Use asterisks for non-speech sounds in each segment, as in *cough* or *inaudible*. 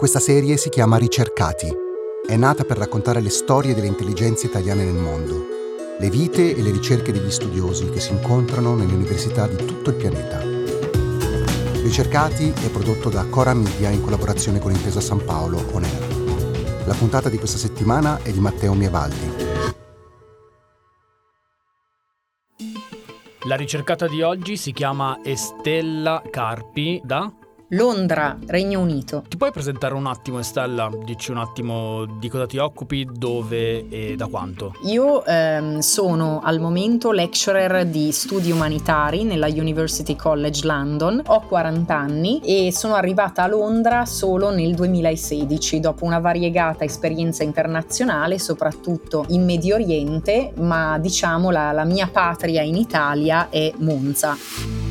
Questa serie si chiama Ricercati. È nata per raccontare le storie delle intelligenze italiane nel mondo, le vite e le ricerche degli studiosi che si incontrano nelle università di tutto il pianeta. Ricercati è prodotto da Cora Media in collaborazione con Intesa San Paolo On Air. La puntata di questa settimana è di Matteo Mievaldi. La ricercata di oggi si chiama Estella Carpi da Londra, Regno Unito. Ti puoi presentare un attimo Estella? Dici un attimo di cosa ti occupi, dove e da quanto? Io ehm, sono al momento lecturer di studi umanitari nella University College London, ho 40 anni e sono arrivata a Londra solo nel 2016 dopo una variegata esperienza internazionale, soprattutto in Medio Oriente, ma diciamo la, la mia patria in Italia è Monza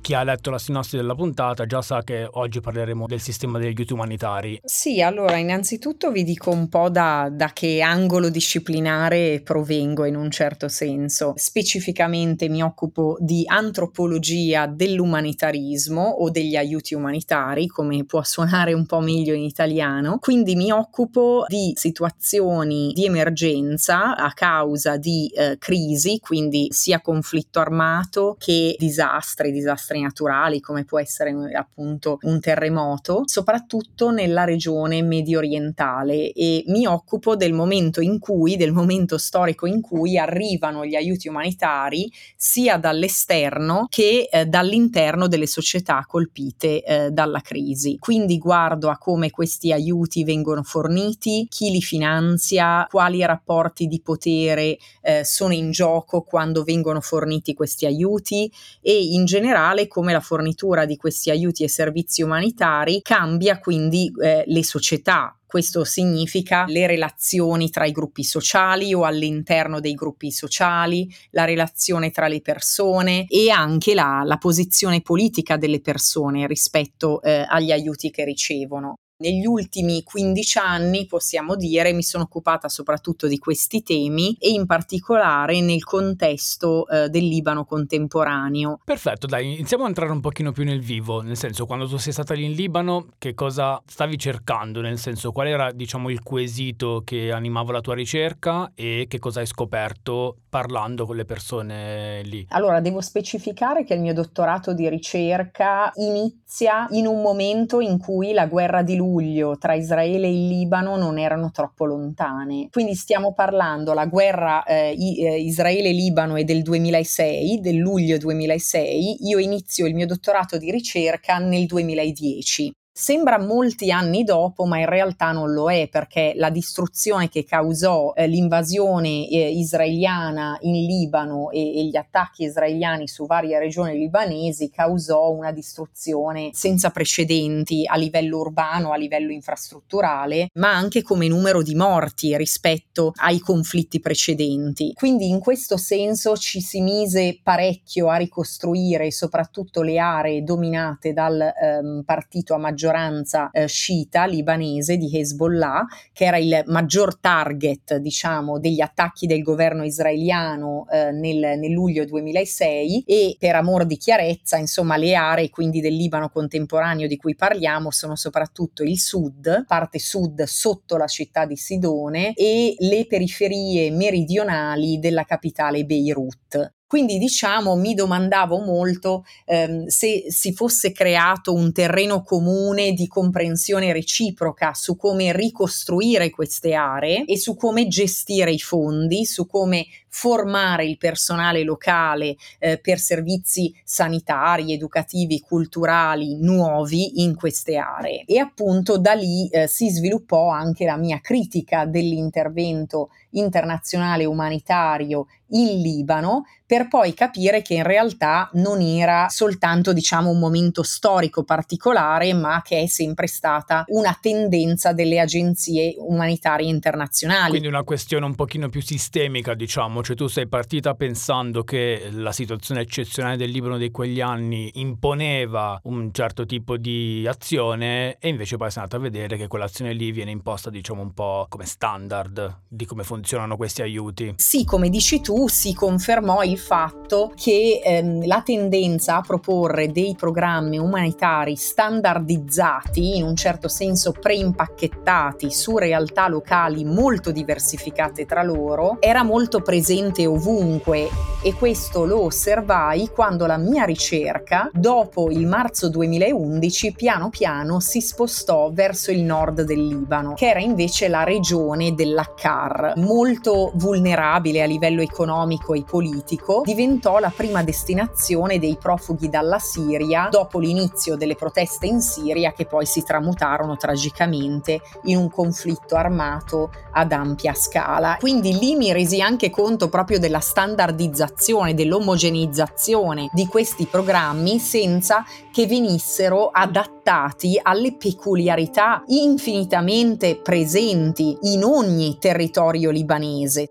chi ha letto la sinossi della puntata già sa che oggi parleremo del sistema degli aiuti umanitari. Sì, allora innanzitutto vi dico un po' da, da che angolo disciplinare provengo in un certo senso. Specificamente mi occupo di antropologia dell'umanitarismo o degli aiuti umanitari, come può suonare un po' meglio in italiano. Quindi mi occupo di situazioni di emergenza a causa di eh, crisi, quindi sia conflitto armato che disastri, disastri naturali come può essere appunto un terremoto, soprattutto nella regione medio orientale e mi occupo del momento in cui, del momento storico in cui arrivano gli aiuti umanitari sia dall'esterno che eh, dall'interno delle società colpite eh, dalla crisi. Quindi guardo a come questi aiuti vengono forniti, chi li finanzia, quali rapporti di potere eh, sono in gioco quando vengono forniti questi aiuti e in generale come la fornitura di questi aiuti e servizi umanitari cambia quindi eh, le società, questo significa le relazioni tra i gruppi sociali o all'interno dei gruppi sociali, la relazione tra le persone e anche la, la posizione politica delle persone rispetto eh, agli aiuti che ricevono. Negli ultimi 15 anni, possiamo dire, mi sono occupata soprattutto di questi temi e in particolare nel contesto eh, del Libano contemporaneo. Perfetto, dai, iniziamo a entrare un pochino più nel vivo, nel senso quando tu sei stata lì in Libano, che cosa stavi cercando, nel senso qual era, diciamo, il quesito che animava la tua ricerca e che cosa hai scoperto parlando con le persone lì? Allora, devo specificare che il mio dottorato di ricerca inizia in un momento in cui la guerra di luglio luglio tra Israele e il Libano non erano troppo lontane. Quindi stiamo parlando, la guerra eh, eh Israele-Libano è del 2006, del luglio 2006, io inizio il mio dottorato di ricerca nel 2010. Sembra molti anni dopo, ma in realtà non lo è perché la distruzione che causò eh, l'invasione eh, israeliana in Libano e, e, gli attacchi israeliani su varie regioni libanesi causò una distruzione senza precedenti a livello urbano, a livello infrastrutturale, ma anche come numero di morti rispetto ai conflitti precedenti. Quindi in questo senso ci si mise parecchio a ricostruire soprattutto le aree dominate dal ehm, partito a maggioranza maggioranza eh, sciita libanese di Hezbollah, che era il maggior target, diciamo, degli attacchi del governo israeliano eh, nel, nel, luglio 2006 e per amor di chiarezza, insomma, le aree quindi del Libano contemporaneo di cui parliamo sono soprattutto il sud, parte sud sotto la città di Sidone e le periferie meridionali della capitale Beirut. Quindi diciamo mi domandavo molto ehm, se si fosse creato un terreno comune di comprensione reciproca su come ricostruire queste aree e su come gestire i fondi, su come formare il personale locale eh, per servizi sanitari, educativi, culturali nuovi in queste aree. E appunto da lì eh, si sviluppò anche la mia critica dell'intervento internazionale umanitario in Libano per poi capire che in realtà non era soltanto diciamo un momento storico particolare ma che è sempre stata una tendenza delle agenzie umanitarie internazionali. Quindi una questione un pochino più sistemica diciamo cioè tu sei partita pensando che la situazione eccezionale del Libano di quegli anni imponeva un certo tipo di azione e invece poi sei andata a vedere che quell'azione lì viene imposta, diciamo, un po' come standard di come funzionano questi aiuti. Sì, come dici tu, si confermò il fatto che ehm, la tendenza a proporre dei programmi umanitari standardizzati, in un certo senso preimpacchettati su realtà locali molto diversificate tra loro, era molto presente ovunque. E questo lo osservai quando la mia ricerca, dopo il marzo 2011, piano piano si spostò verso il nord del Libano, che era invece la regione dell'Akkar, molto vulnerabile a livello economico e politico, diventò la prima destinazione dei profughi dalla Siria dopo l'inizio delle proteste in Siria che poi si tramutarono tragicamente in un conflitto armato ad ampia scala. Quindi lì mi resi anche conto proprio della standardizzazione, dell'omogeneizzazione di questi programmi senza che venissero adattati alle peculiarità infinitamente presenti in ogni territorio libanese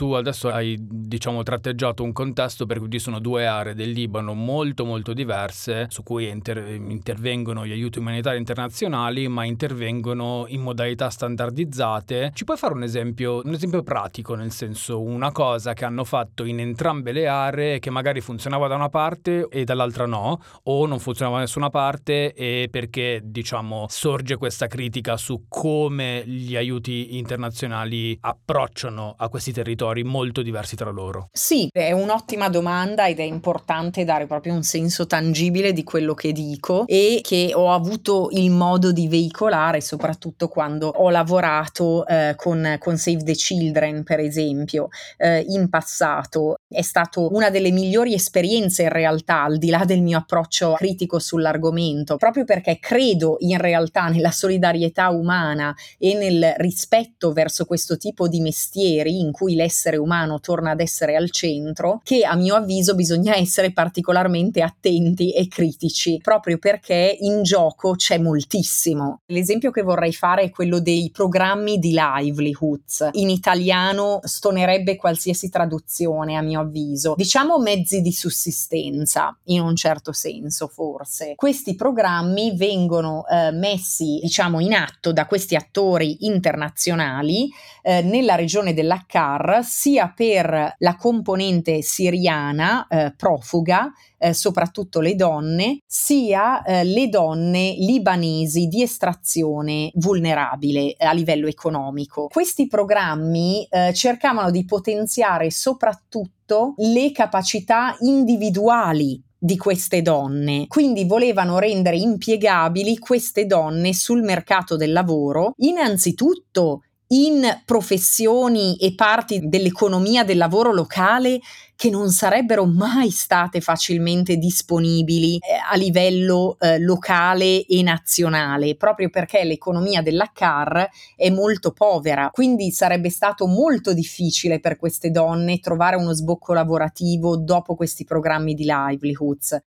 tu adesso hai diciamo tratteggiato un contesto per cui ci sono due aree del Libano molto molto diverse su cui inter- intervengono gli aiuti umanitari internazionali ma intervengono in modalità standardizzate. Ci puoi fare un esempio, un esempio pratico nel senso una cosa che hanno fatto in entrambe le aree che magari funzionava da una parte e dall'altra no o non funzionava da nessuna parte e perché diciamo sorge questa critica su come gli aiuti internazionali approcciano a questi territori territori molto diversi tra loro? Sì, è un'ottima domanda ed è importante dare proprio un senso tangibile di quello che dico e che ho avuto il modo di veicolare soprattutto quando ho lavorato eh, con, con, Save the Children, per esempio, eh, in passato. È stata una delle migliori esperienze in realtà, al di là del mio approccio critico sull'argomento, proprio perché credo in realtà nella solidarietà umana e nel rispetto verso questo tipo di mestieri in cui l'essere l'essere umano torna ad essere al centro, che a mio avviso bisogna essere particolarmente attenti e critici, proprio perché in gioco c'è moltissimo. L'esempio che vorrei fare è quello dei programmi di livelihoods. In italiano stonerebbe qualsiasi traduzione, a mio avviso. Diciamo mezzi di sussistenza, in un certo senso, forse. Questi programmi vengono eh, messi, diciamo, in atto da questi attori internazionali eh, nella regione dell'Akkar sia per la componente siriana eh, profuga, eh, soprattutto le donne, sia eh, le donne libanesi di estrazione vulnerabile a livello economico. Questi programmi eh, cercavano di potenziare soprattutto le capacità individuali di queste donne. Quindi volevano rendere impiegabili queste donne sul mercato del lavoro, innanzitutto in professioni e parti dell'economia del lavoro locale che non sarebbero mai state facilmente disponibili eh, a livello eh, locale e nazionale, proprio perché l'economia della CAR è molto povera, quindi sarebbe stato molto difficile per queste donne trovare uno sbocco lavorativo dopo questi programmi di livelihoods.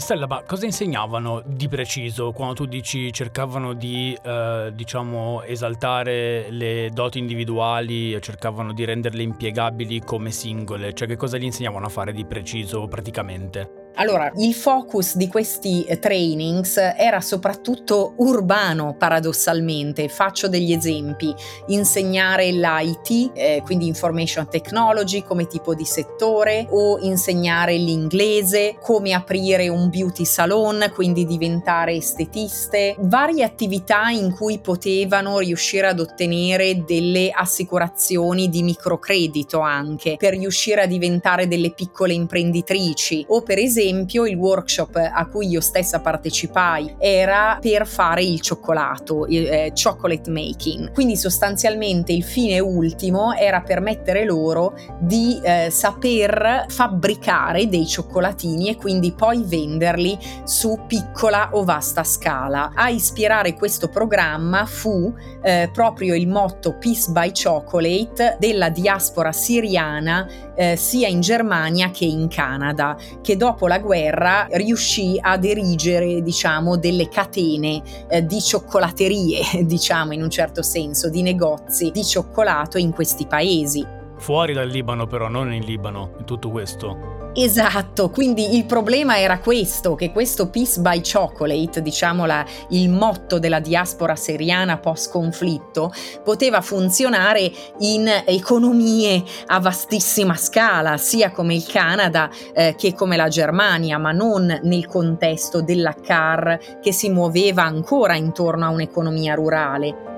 Stella, ma cosa insegnavano di preciso quando tu dici cercavano di, eh, diciamo, esaltare le doti individuali cercavano di renderle impiegabili come singole? Cioè che cosa gli insegnavano a fare di preciso praticamente? Allora, il focus di questi eh, trainings era soprattutto urbano, paradossalmente. Faccio degli esempi. Insegnare l'IT, eh, quindi Information Technology, come tipo di settore, o insegnare l'inglese, come aprire un beauty salon, quindi diventare estetiste. Varie attività in cui potevano riuscire ad ottenere delle assicurazioni di microcredito anche, per riuscire a diventare delle piccole imprenditrici, o per esempio esempio il workshop a cui io stessa partecipai era per fare il cioccolato, il eh, chocolate making. Quindi sostanzialmente il fine ultimo era permettere loro di eh, saper fabbricare dei cioccolatini e quindi poi venderli su piccola o vasta scala. A ispirare questo programma fu eh, proprio il motto Peace by Chocolate della diaspora siriana eh, sia in Germania che in Canada, che dopo la guerra riuscì ad erigere, diciamo, delle catene eh, di cioccolaterie, *laughs* diciamo in un certo senso, di negozi di cioccolato in questi paesi. Fuori dal Libano però, non in Libano, in tutto questo. Esatto, quindi il problema era questo, che questo Peace by Chocolate, diciamo la, il motto della diaspora seriana post-conflitto, poteva funzionare in economie a vastissima scala, sia come il Canada eh, che come la Germania, ma non nel contesto della CAR che si muoveva ancora intorno a un'economia rurale.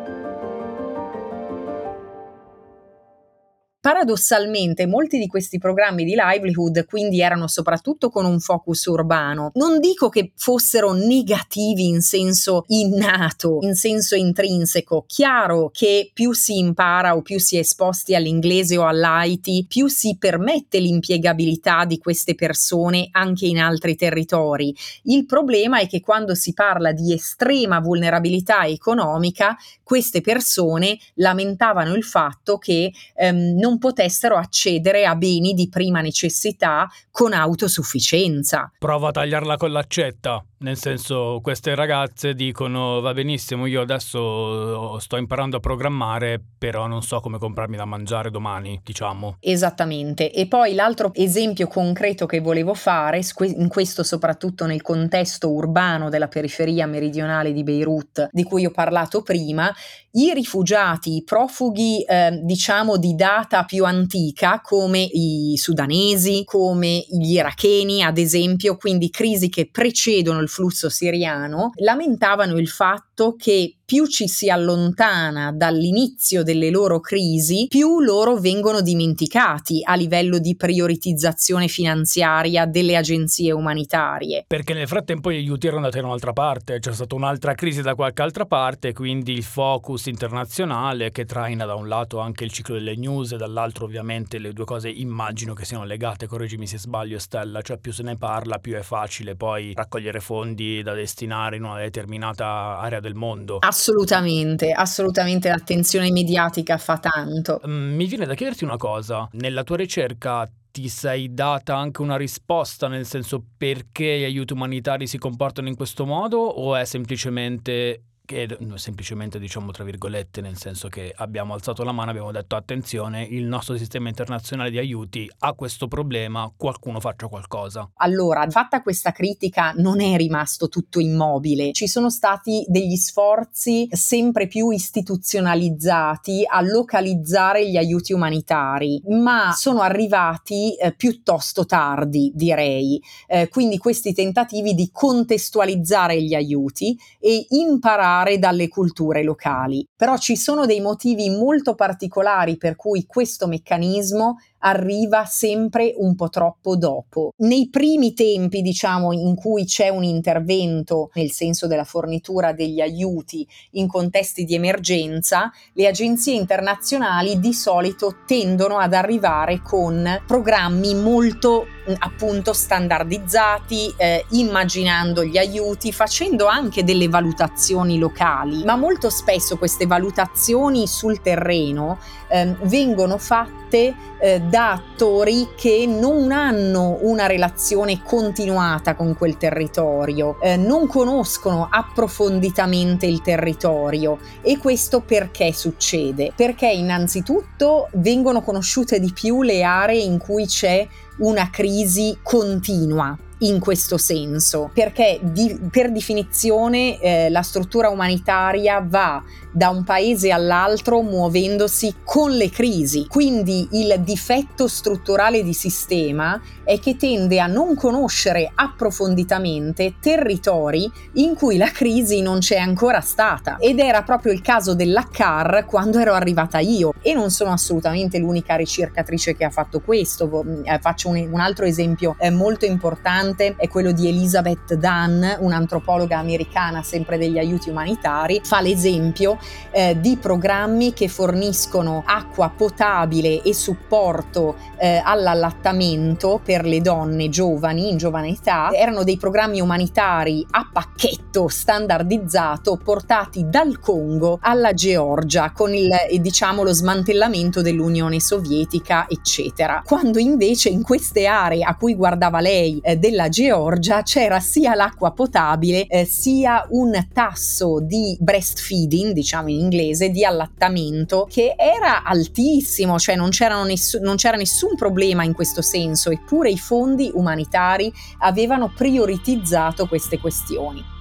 Paradossalmente molti di questi programmi di livelihood quindi erano soprattutto con un focus urbano. Non dico che fossero negativi in senso innato, in senso intrinseco. Chiaro che più si impara o più si è esposti all'inglese o all'IT, più si permette l'impiegabilità di queste persone anche in altri territori. Il problema è che quando si parla di estrema vulnerabilità economica, queste persone lamentavano il fatto che ehm, non potessero accedere a beni di prima necessità con autosufficienza. Prova a tagliarla con l'accetta. Nel senso, queste ragazze dicono va benissimo, io adesso sto imparando a programmare, però non so come comprarmi da mangiare domani, diciamo. Esattamente. E poi l'altro esempio concreto che volevo fare, in questo soprattutto nel contesto urbano della periferia meridionale di Beirut, di cui ho parlato prima, i rifugiati, i profughi, eh, diciamo, di data più antica, come i sudanesi, come gli iracheni, ad esempio, quindi crisi che precedono il flusso siriano, lamentavano il fatto che più ci si allontana dall'inizio delle loro crisi, più loro vengono dimenticati a livello di prioritizzazione finanziaria delle agenzie umanitarie. Perché nel frattempo gli aiuti erano andati da un'altra parte, c'è stata un'altra crisi da qualche altra parte, quindi il focus internazionale che traina da un lato anche il ciclo delle news e dall'altro ovviamente le due cose immagino che siano legate, correggimi se sbaglio Stella, cioè più se ne parla più è facile poi raccogliere fondi da destinare in una determinata area del mondo. Assolutamente, assolutamente l'attenzione mediatica fa tanto. Mm, mi viene da chiederti una cosa, nella tua ricerca ti sei data anche una risposta, nel senso perché gli aiuti umanitari si comportano in questo modo o è semplicemente che semplicemente diciamo tra virgolette nel senso che abbiamo alzato la mano abbiamo detto attenzione il nostro sistema internazionale di aiuti ha questo problema qualcuno faccia qualcosa allora fatta questa critica non è rimasto tutto immobile. Ci sono stati degli sforzi sempre più istituzionalizzati a localizzare gli aiuti umanitari ma sono arrivati eh, piuttosto tardi direi. Eh, quindi questi tentativi di contestualizzare gli aiuti e imparare imparare dalle culture locali. Però ci sono dei motivi molto particolari per cui questo meccanismo arriva sempre un po' troppo dopo. Nei primi tempi, diciamo, in cui c'è un intervento nel senso della fornitura degli aiuti in contesti di emergenza, le agenzie internazionali di solito tendono ad arrivare con programmi molto appunto standardizzati, eh, immaginando gli aiuti, facendo anche delle valutazioni locali, ma molto spesso queste valutazioni sul terreno eh, vengono fatte eh, da attori che non hanno una relazione continuata con quel territorio, eh, non conoscono approfonditamente il territorio e questo perché succede? Perché innanzitutto vengono conosciute di più le aree in cui c'è una crisi continua in questo senso, perché di, per definizione eh, la struttura umanitaria va da un paese all'altro muovendosi con le crisi. Quindi il difetto strutturale di sistema è che tende a non conoscere approfonditamente territori in cui la crisi non c'è ancora stata. Ed era proprio il caso dell'ACCAR quando ero arrivata io. E non sono assolutamente l'unica ricercatrice che ha fatto questo. Eh, faccio un, un altro esempio eh, molto importante importante è quello di Elizabeth Dunn, un'antropologa americana sempre degli aiuti umanitari, fa l'esempio eh, di programmi che forniscono acqua potabile e supporto eh, all'allattamento per le donne giovani in giovane età. Erano dei programmi umanitari a pacchetto standardizzato portati dal Congo alla Georgia con il eh, diciamo lo smantellamento dell'Unione Sovietica, eccetera. Quando invece in queste aree a cui guardava lei eh, della Georgia c'era sia l'acqua potabile eh, sia un tasso di breastfeeding, diciamo in inglese, di allattamento che era altissimo, cioè non, ness- non c'era nessun problema in questo senso, eppure i fondi umanitari avevano prioritizzato queste questioni.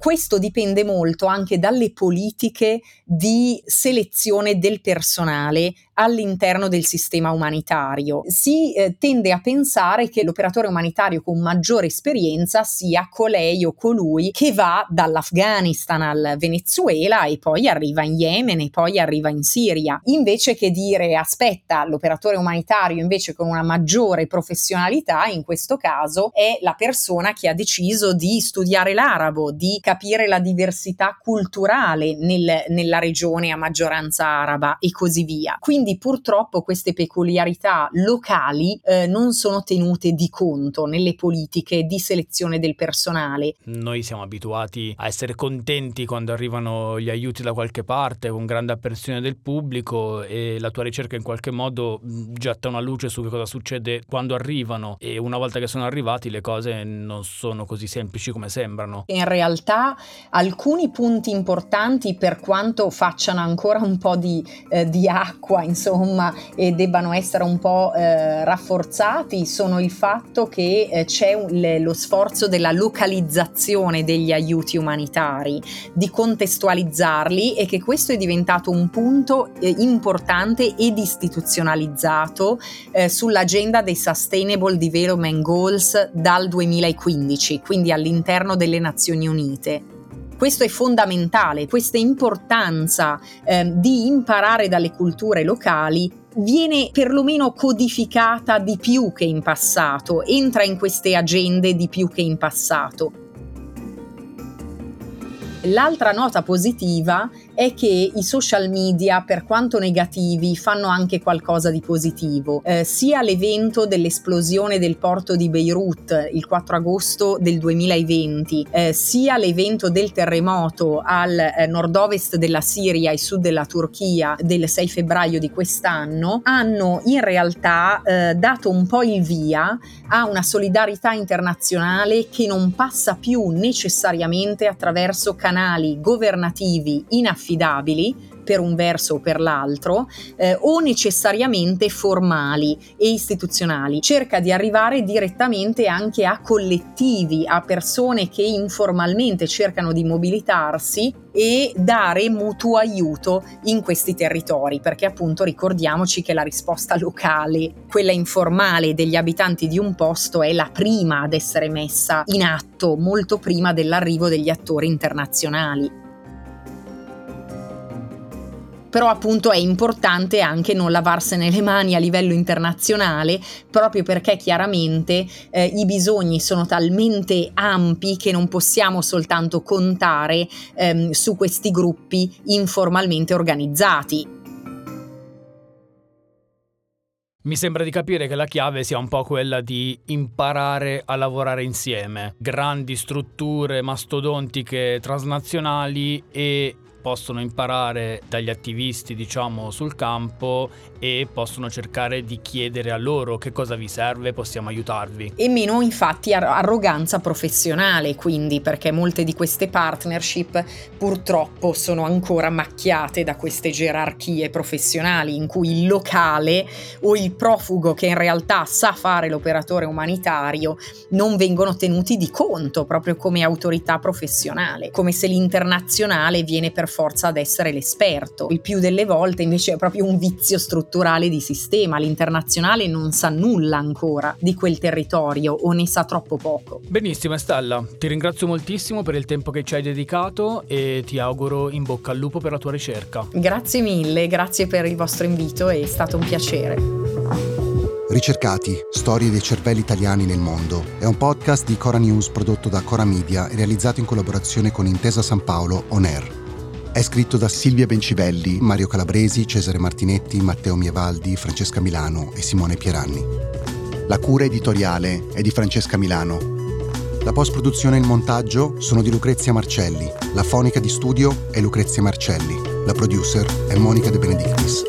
Questo dipende molto anche dalle politiche di selezione del personale all'interno del sistema umanitario. Si eh, tende a pensare che l'operatore umanitario con maggiore esperienza sia colei o colui che va dall'Afghanistan al Venezuela e poi arriva in Yemen e poi arriva in Siria, invece che dire aspetta, l'operatore umanitario invece con una maggiore professionalità, in questo caso è la persona che ha deciso di studiare l'arabo, di capire la diversità culturale nel, nella regione a maggioranza araba e così via. Quindi quindi purtroppo queste peculiarità locali eh, non sono tenute di conto nelle politiche di selezione del personale. Noi siamo abituati a essere contenti quando arrivano gli aiuti da qualche parte, con grande apprensione del pubblico e la tua ricerca in qualche modo getta una luce su che cosa succede quando arrivano e una volta che sono arrivati le cose non sono così semplici come sembrano. In realtà alcuni punti importanti per quanto facciano ancora un po' di, eh, di acqua insomma e debbano essere un po' eh, rafforzati sono il fatto che eh, c'è un, le, lo sforzo della localizzazione degli aiuti umanitari, di contestualizzarli e che questo è diventato un punto eh, importante ed istituzionalizzato eh, sull'agenda dei Sustainable Development Goals dal 2015, quindi all'interno delle Nazioni Unite. Questo è fondamentale, questa importanza eh, di imparare dalle culture locali viene perlomeno codificata di più che in passato, entra in queste agende di più che in passato. L'altra nota positiva è che i social media, per quanto negativi, fanno anche qualcosa di positivo. Eh, sia l'evento dell'esplosione del porto di Beirut il 4 agosto del 2020, eh, sia l'evento del terremoto al eh, nord-ovest della Siria e sud della Turchia del 6 febbraio di quest'anno, hanno in realtà eh, dato un po' il via a una solidarietà internazionale che non passa più necessariamente attraverso canali governativi inaffidabili affidabili per un verso o per l'altro eh, o necessariamente formali e istituzionali. Cerca di arrivare direttamente anche a collettivi, a persone che informalmente cercano di mobilitarsi e dare mutuo aiuto in questi territori, perché appunto ricordiamoci che la risposta locale, quella informale degli abitanti di un posto, è la prima ad essere messa in atto, molto prima dell'arrivo degli attori internazionali però appunto è importante anche non lavarsene le mani a livello internazionale proprio perché chiaramente eh, i bisogni sono talmente ampi che non possiamo soltanto contare ehm, su questi gruppi informalmente organizzati. Mi sembra di capire che la chiave sia un po' quella di imparare a lavorare insieme. Grandi strutture mastodontiche transnazionali e possono imparare dagli attivisti, diciamo, sul campo e possono cercare di chiedere a loro che cosa vi serve, possiamo aiutarvi. E meno infatti arroganza professionale, quindi, perché molte di queste partnership purtroppo sono ancora macchiate da queste gerarchie professionali in cui il locale o il profugo che in realtà sa fare l'operatore umanitario non vengono tenuti di conto proprio come autorità professionale, come se l'internazionale viene per forza ad essere l'esperto. Il più delle volte invece è proprio un vizio strutturale di sistema, l'internazionale non sa nulla ancora di quel territorio o ne sa troppo poco. Benissimo Stella, ti ringrazio moltissimo per il tempo che ci hai dedicato e ti auguro in bocca al lupo per la tua ricerca. Grazie mille, grazie per il vostro invito, è stato un piacere. Ricercati, storie dei cervelli italiani nel mondo è un podcast di Cora News prodotto da Cora Media e realizzato in collaborazione con Intesa San Paolo On Air. È scritto da Silvia Bencivelli, Mario Calabresi, Cesare Martinetti, Matteo Mievaldi, Francesca Milano e Simone Pieranni. La cura editoriale è di Francesca Milano. La post-produzione e il montaggio sono di Lucrezia Marcelli. La fonica di studio è Lucrezia Marcelli. La producer è Monica De Benedictis.